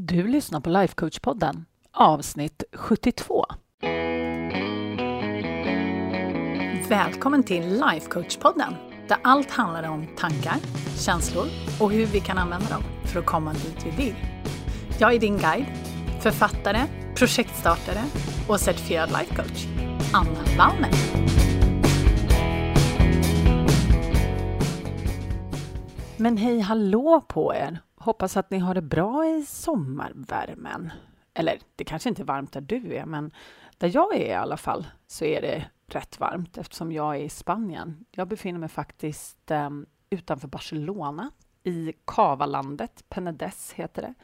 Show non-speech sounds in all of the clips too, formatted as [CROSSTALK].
Du lyssnar på Lifecoach-podden, avsnitt 72. Välkommen till Lifecoach-podden, där allt handlar om tankar, känslor och hur vi kan använda dem för att komma dit vi vill. Jag är din guide, författare, projektstartare och certifierad lifecoach, Anna Wallner. Men hej hallå på er! Hoppas att ni har det bra i sommarvärmen. Eller det kanske inte är varmt där du är, men där jag är i alla fall så är det rätt varmt eftersom jag är i Spanien. Jag befinner mig faktiskt eh, utanför Barcelona i Kavalandet, Penedès heter det.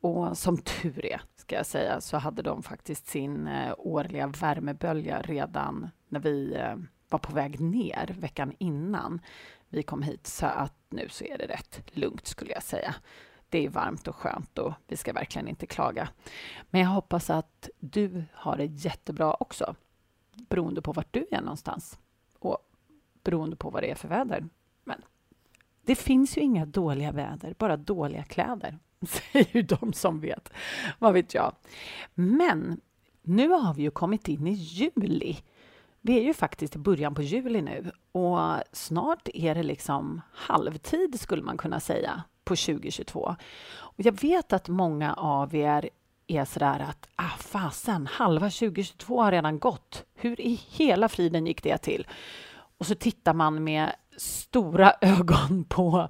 Och som tur är, ska jag säga, så hade de faktiskt sin eh, årliga värmebölja redan när vi eh, var på väg ner veckan innan vi kom hit. Så att nu så är det rätt lugnt skulle jag säga. Det är varmt och skönt och vi ska verkligen inte klaga. Men jag hoppas att du har det jättebra också, beroende på vart du är någonstans och beroende på vad det är för väder. Men det finns ju inga dåliga väder, bara dåliga kläder, [LAUGHS] säger ju de som vet. Vad vet jag? Men nu har vi ju kommit in i juli vi är ju faktiskt i början på juli nu och snart är det liksom halvtid skulle man kunna säga på 2022. Och jag vet att många av er är sådär att ah, fasen, halva 2022 har redan gått. Hur i hela friden gick det till? Och så tittar man med stora [LAUGHS] ögon på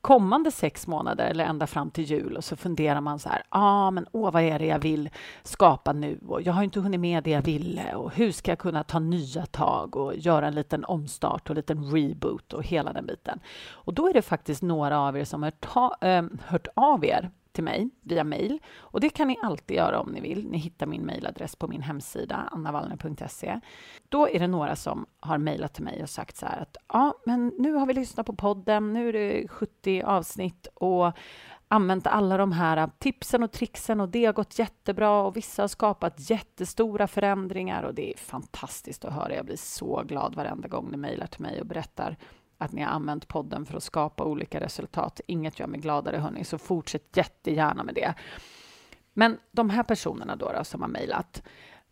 kommande sex månader eller ända fram till jul och så funderar man så här, ja ah, men åh vad är det jag vill skapa nu och jag har inte hunnit med det jag ville och hur ska jag kunna ta nya tag och göra en liten omstart och en liten reboot och hela den biten. Och då är det faktiskt några av er som har hört, äh, hört av er till mig via mejl. Och det kan ni alltid göra om ni vill. Ni hittar min mejladress på min hemsida, annavallner.se. Då är det några som har mejlat till mig och sagt så här att ja, men nu har vi lyssnat på podden, nu är det 70 avsnitt och använt alla de här tipsen och tricksen och det har gått jättebra och vissa har skapat jättestora förändringar och det är fantastiskt att höra. Jag blir så glad varenda gång ni mejlar till mig och berättar att ni har använt podden för att skapa olika resultat. Inget gör mig gladare, hörni, så fortsätt jättegärna med det. Men de här personerna då, då som har mejlat,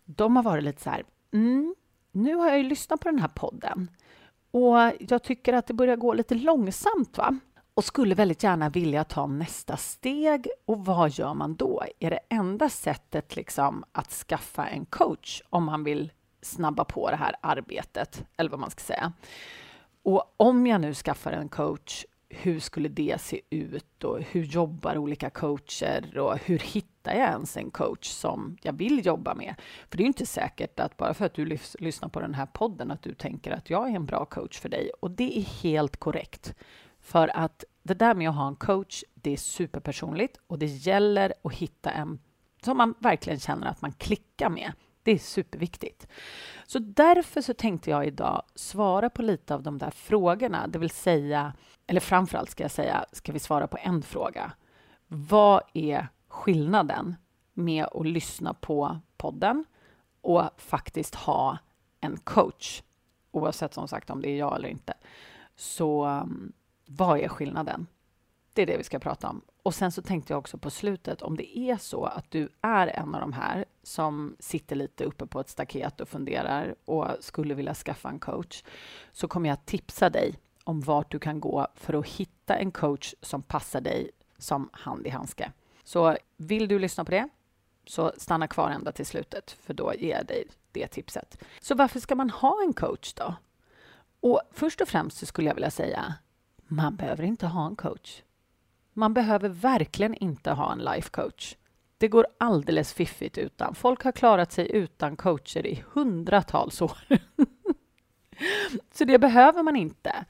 de har varit lite så här, mm, nu har jag ju lyssnat på den här podden och jag tycker att det börjar gå lite långsamt, va? Och skulle väldigt gärna vilja ta nästa steg. Och vad gör man då? Är det enda sättet liksom att skaffa en coach om man vill snabba på det här arbetet, eller vad man ska säga? Och om jag nu skaffar en coach, hur skulle det se ut och hur jobbar olika coacher och hur hittar jag ens en coach som jag vill jobba med? För det är inte säkert att bara för att du lys lyssnar på den här podden att du tänker att jag är en bra coach för dig och det är helt korrekt. För att det där med att ha en coach, det är superpersonligt och det gäller att hitta en som man verkligen känner att man klickar med. Det är superviktigt. Så därför så tänkte jag idag svara på lite av de där frågorna, det vill säga, eller framförallt ska jag säga, ska vi svara på en fråga. Vad är skillnaden med att lyssna på podden och faktiskt ha en coach? Oavsett som sagt om det är jag eller inte. Så mm, vad är skillnaden? Det är det vi ska prata om. Och sen så tänkte jag också på slutet, om det är så att du är en av de här som sitter lite uppe på ett staket och funderar och skulle vilja skaffa en coach, så kommer jag tipsa dig om vart du kan gå för att hitta en coach som passar dig som hand i handske. Så vill du lyssna på det, så stanna kvar ända till slutet, för då ger jag dig det tipset. Så varför ska man ha en coach då? Och först och främst så skulle jag vilja säga, man behöver inte ha en coach. Man behöver verkligen inte ha en life coach. Det går alldeles fiffigt utan. Folk har klarat sig utan coacher i hundratals år. [LAUGHS] Så det behöver man inte.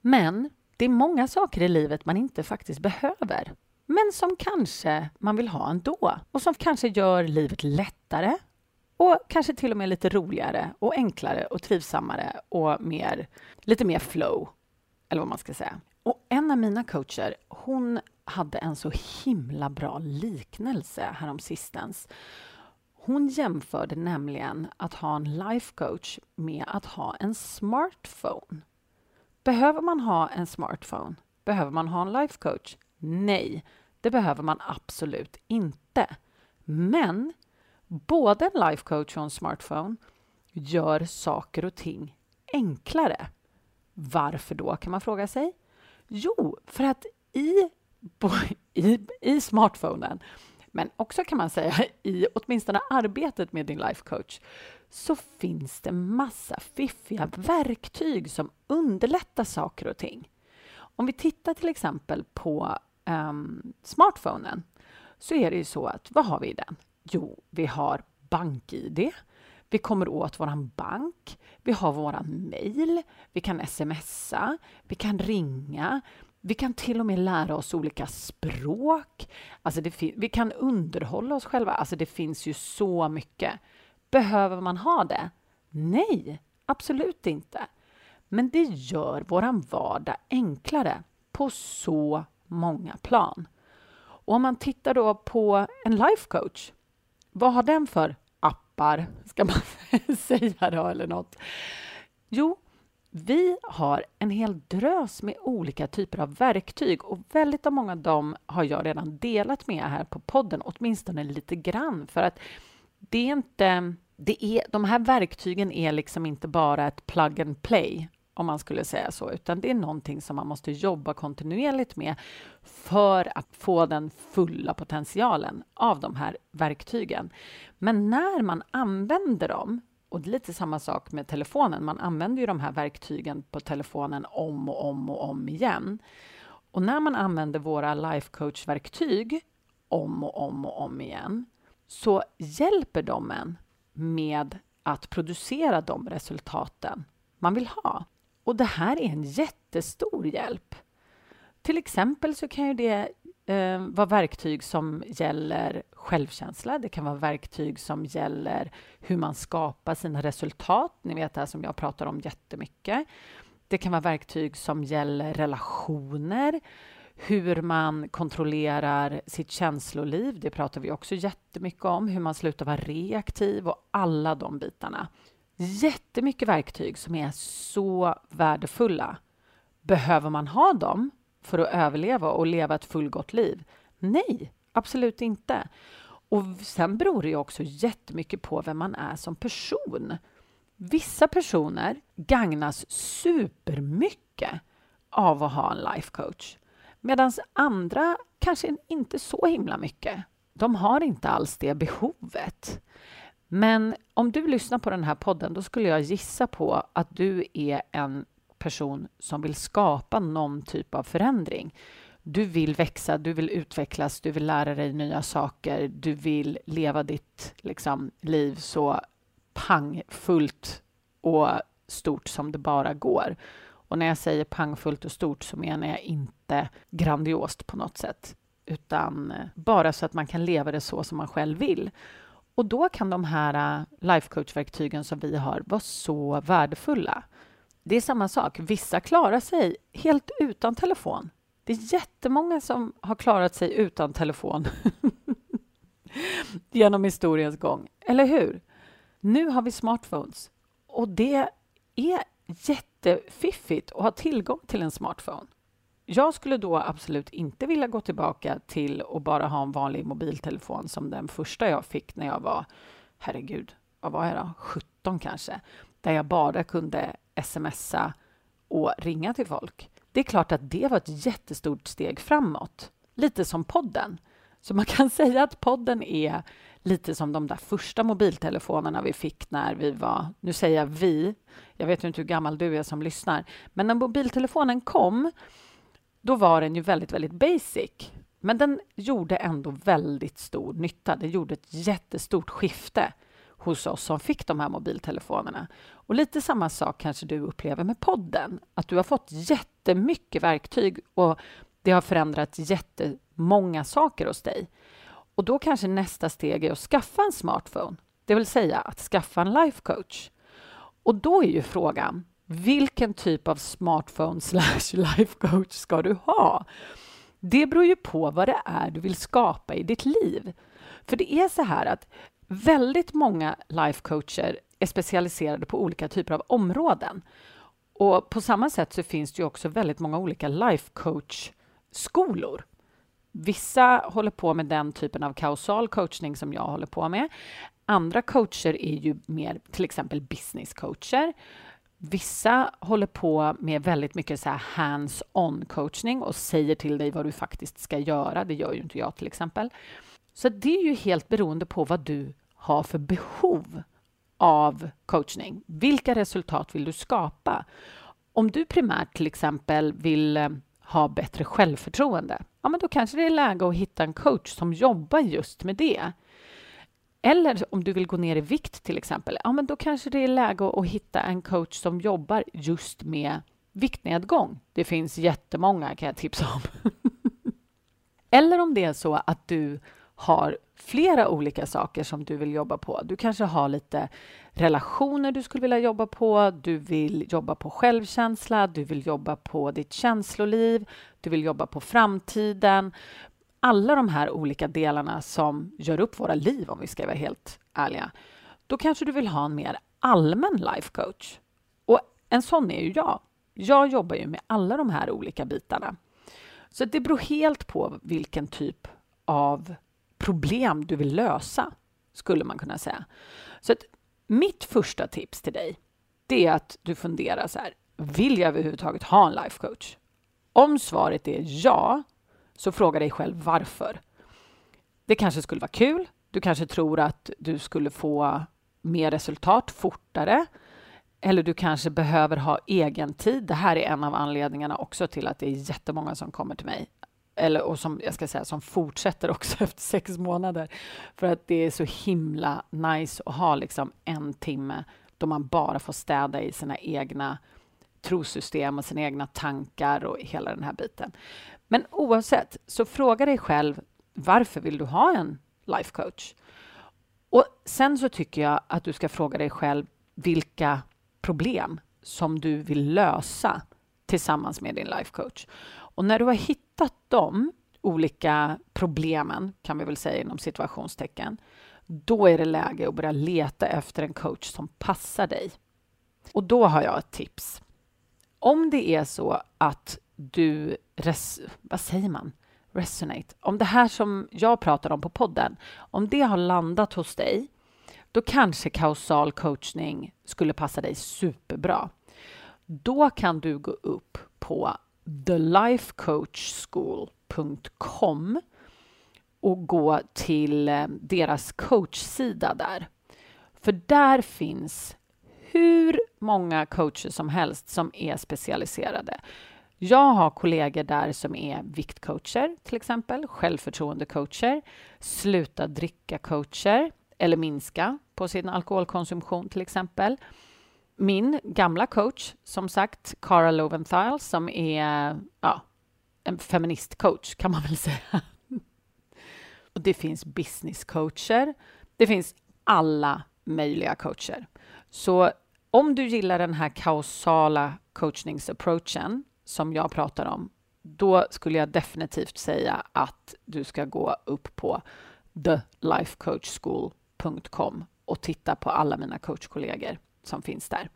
Men det är många saker i livet man inte faktiskt behöver, men som kanske man vill ha ändå och som kanske gör livet lättare och kanske till och med lite roligare och enklare och trivsammare och mer, lite mer flow, eller vad man ska säga. Och en av mina coacher, hon hade en så himla bra liknelse häromsistens. Hon jämförde nämligen att ha en life coach med att ha en smartphone. Behöver man ha en smartphone? Behöver man ha en life coach? Nej, Det behöver man absolut inte. Men både en life coach och en smartphone gör saker och ting enklare. Varför då, kan man fråga sig? Jo, för att i, i, i smartphonen, men också kan man säga [LAUGHS] i åtminstone arbetet med din life coach, så finns det massa fiffiga verktyg som underlättar saker och ting. Om vi tittar till exempel på um, smartphonen så är det ju så att vad har vi i den? Jo, vi har BankID. Vi kommer åt vår bank. Vi har vår mejl. Vi kan smsa. Vi kan ringa. Vi kan till och med lära oss olika språk. Alltså vi kan underhålla oss själva. Alltså det finns ju så mycket. Behöver man ha det? Nej, absolut inte. Men det gör vår vardag enklare på så många plan. Och om man tittar då på en life coach, vad har den för appar, ska man [LAUGHS] säga då, eller något? Jo, vi har en hel drös med olika typer av verktyg och väldigt av många av dem har jag redan delat med här på podden, åtminstone lite grann, för att det är inte... Det är, de här verktygen är liksom inte bara ett plug and play om man skulle säga så, utan det är någonting som man måste jobba kontinuerligt med för att få den fulla potentialen av de här verktygen. Men när man använder dem, och det är lite samma sak med telefonen, man använder ju de här verktygen på telefonen om och om och om igen. Och när man använder våra life coach-verktyg om och om och om igen så hjälper de en med att producera de resultaten man vill ha. Och det här är en jättestor hjälp. Till exempel så kan ju det eh, vara verktyg som gäller självkänsla. Det kan vara verktyg som gäller hur man skapar sina resultat. Ni vet det här som jag pratar om jättemycket. Det kan vara verktyg som gäller relationer, hur man kontrollerar sitt känsloliv. Det pratar vi också jättemycket om, hur man slutar vara reaktiv och alla de bitarna. Jättemycket verktyg som är så värdefulla. Behöver man ha dem för att överleva och leva ett fullgott liv? Nej, absolut inte. Och sen beror det ju också jättemycket på vem man är som person. Vissa personer gagnas supermycket av att ha en life coach medan andra kanske inte så himla mycket. De har inte alls det behovet. Men om du lyssnar på den här podden, då skulle jag gissa på att du är en person som vill skapa någon typ av förändring. Du vill växa, du vill utvecklas, du vill lära dig nya saker, du vill leva ditt liksom, liv så pangfullt och stort som det bara går. Och när jag säger pangfullt och stort så menar jag inte grandiost på något sätt, utan bara så att man kan leva det så som man själv vill. Och då kan de här äh, life coach-verktygen som vi har vara så värdefulla. Det är samma sak. Vissa klarar sig helt utan telefon. Det är jättemånga som har klarat sig utan telefon [LAUGHS] genom historiens gång. Eller hur? Nu har vi smartphones och det är jättefiffigt att ha tillgång till en smartphone. Jag skulle då absolut inte vilja gå tillbaka till att bara ha en vanlig mobiltelefon som den första jag fick när jag var, herregud, vad var jag då, 17 kanske, där jag bara kunde smsa och ringa till folk. Det är klart att det var ett jättestort steg framåt, lite som podden. Så man kan [LAUGHS] säga att podden är lite som de där första mobiltelefonerna vi fick när vi var, nu säger jag vi, jag vet inte hur gammal du är som lyssnar, men när mobiltelefonen kom då var den ju väldigt, väldigt basic. Men den gjorde ändå väldigt stor nytta. Den gjorde ett jättestort skifte hos oss som fick de här mobiltelefonerna. Och lite samma sak kanske du upplever med podden. Att du har fått jättemycket verktyg och det har förändrat jättemånga saker hos dig. Och då kanske nästa steg är att skaffa en smartphone, det vill säga att skaffa en life coach. Och då är ju frågan, vilken typ av smartphone slash [LAUGHS] life coach ska du ha? Det beror ju på vad det är du vill skapa i ditt liv. För det är så här att väldigt många life coacher är specialiserade på olika typer av områden. Och på samma sätt så finns det ju också väldigt många olika life coach skolor. Vissa håller på med den typen av kausal coachning som jag håller på med. Andra coacher är ju mer till exempel business coacher. Vissa håller på med väldigt mycket så hands-on coachning och säger till dig vad du faktiskt ska göra. Det gör ju inte jag till exempel. Så det är ju helt beroende på vad du har för behov av coachning. Vilka resultat vill du skapa? Om du primärt till exempel vill eh, ha bättre självförtroende, ja, men då kanske det är läge att hitta en coach som jobbar just med det. Eller om du vill gå ner i vikt till exempel, ja, men då kanske det är läge att hitta en coach som jobbar just med viktnedgång. Det finns jättemånga kan jag tipsa om. [LAUGHS] Eller om det är så att du har flera olika saker som du vill jobba på. Du kanske har lite relationer du skulle vilja jobba på. Du vill jobba på självkänsla, du vill jobba på ditt känsloliv, du vill jobba på framtiden. Alla de här olika delarna som gör upp våra liv, om vi ska vara helt ärliga. Då kanske du vill ha en mer allmän life coach. Och en sån är ju jag. Jag jobbar ju med alla de här olika bitarna. Så det beror helt på vilken typ av problem du vill lösa, skulle man kunna säga. Så att mitt första tips till dig, det är att du funderar så här, vill jag överhuvudtaget ha en life coach? Om svaret är ja, så fråga dig själv varför. Det kanske skulle vara kul. Du kanske tror att du skulle få mer resultat fortare. Eller du kanske behöver ha egen tid. Det här är en av anledningarna också till att det är jättemånga som kommer till mig eller, och som jag ska säga som fortsätter också [LAUGHS] efter sex månader. För att det är så himla nice att ha liksom en timme då man bara får städa i sina egna trosystem och sina egna tankar och hela den här biten. Men oavsett, så fråga dig själv varför vill du ha en life coach? Och sen så tycker jag att du ska fråga dig själv vilka problem som du vill lösa tillsammans med din life coach. Och när du har hittat de olika problemen, kan vi väl säga inom situationstecken, då är det läge att börja leta efter en coach som passar dig. Och då har jag ett tips. Om det är så att du, res, vad säger man, resonate, om det här som jag pratar om på podden, om det har landat hos dig, då kanske kausal coachning skulle passa dig superbra. Då kan du gå upp på thelifecoachschool.com och gå till eh, deras coachsida där. För där finns hur många coacher som helst som är specialiserade. Jag har kollegor där som är viktcoacher, till exempel, självförtroendecoacher, sluta dricka-coacher eller minska på sin alkoholkonsumtion, till exempel min gamla coach, som sagt, Cara Loventhal, som är ja, en feministcoach, kan man väl säga. [LAUGHS] Och det finns businesscoacher. Det finns alla möjliga coacher. Så om du gillar den här kausala coachningsapproachen som jag pratar om, då skulle jag definitivt säga att du ska gå upp på thelifecoachschool.com och titta på alla mina coachkollegor som finns där.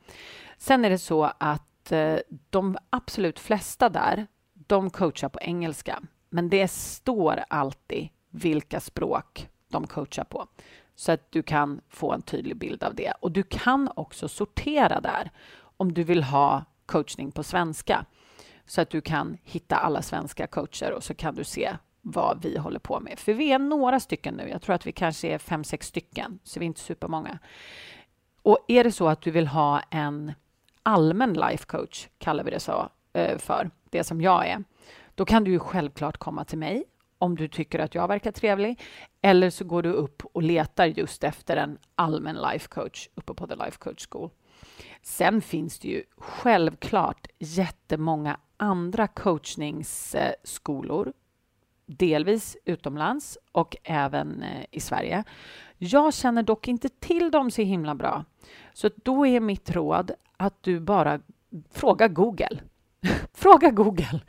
Sen är det så att eh, de absolut flesta där, de coachar på engelska, men det står alltid vilka språk de coachar på så att du kan få en tydlig bild av det. Och du kan också sortera där om du vill ha coachning på svenska så att du kan hitta alla svenska coacher och så kan du se vad vi håller på med. För vi är några stycken nu. Jag tror att vi kanske är fem, sex stycken, så vi är inte supermånga. Och är det så att du vill ha en allmän life coach, kallar vi det så eh, för, det som jag är, då kan du ju självklart komma till mig om du tycker att jag verkar trevlig. Eller så går du upp och letar just efter en allmän life coach uppe på The Life Coach School. Sen finns det ju självklart jättemånga andra coachningsskolor, delvis utomlands och även eh, i Sverige. Jag känner dock inte till dem så himla bra. Så då är mitt råd att du bara frågar Google. [LAUGHS] Fråga Google.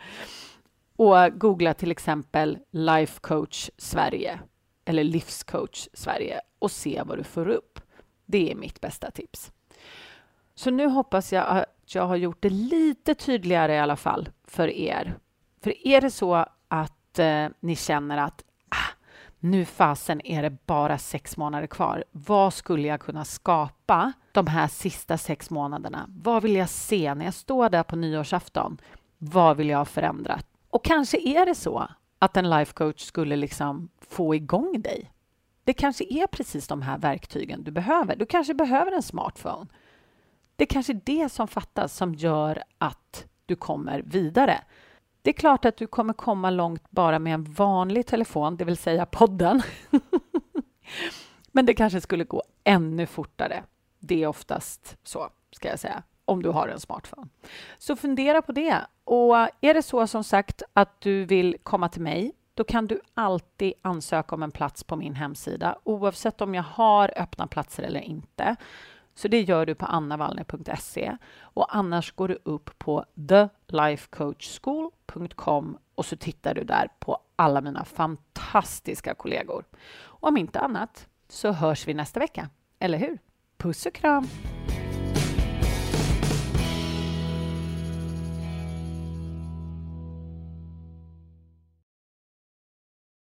Och googla till exempel Life Coach Sverige eller Livscoach Sverige och se vad du får upp. Det är mitt bästa tips. Så nu hoppas jag eh, jag har gjort det lite tydligare i alla fall för er. För är det så att att eh, ni känner att ah, nu fasen är det bara sex månader kvar. Vad skulle jag kunna skapa de här sista sex månaderna? Vad vill jag se när jag står där på nyårsafton? Vad vill jag ha förändrat? Och kanske är det så att en life coach skulle liksom få igång dig. Det kanske är precis de här verktygen du behöver. Du kanske behöver en smartphone. Det är kanske är det som fattas som gör att du kommer vidare. Det är klart att du kommer komma långt bara med en vanlig telefon, det vill säga podden. [LAUGHS] Men det kanske skulle gå ännu fortare. Det är oftast så, ska jag säga, om du har en smartphone. Så fundera på det. Och är det så som sagt att du vill komma till mig, då kan du alltid ansöka om en plats på min hemsida, oavsett om jag har öppna platser eller inte. Så det gör du på annavallner.se och annars går du upp på thelifecoachschool.com och så tittar du där på alla mina fantastiska kollegor. Och om inte annat så hörs vi nästa vecka, eller hur? Puss och kram!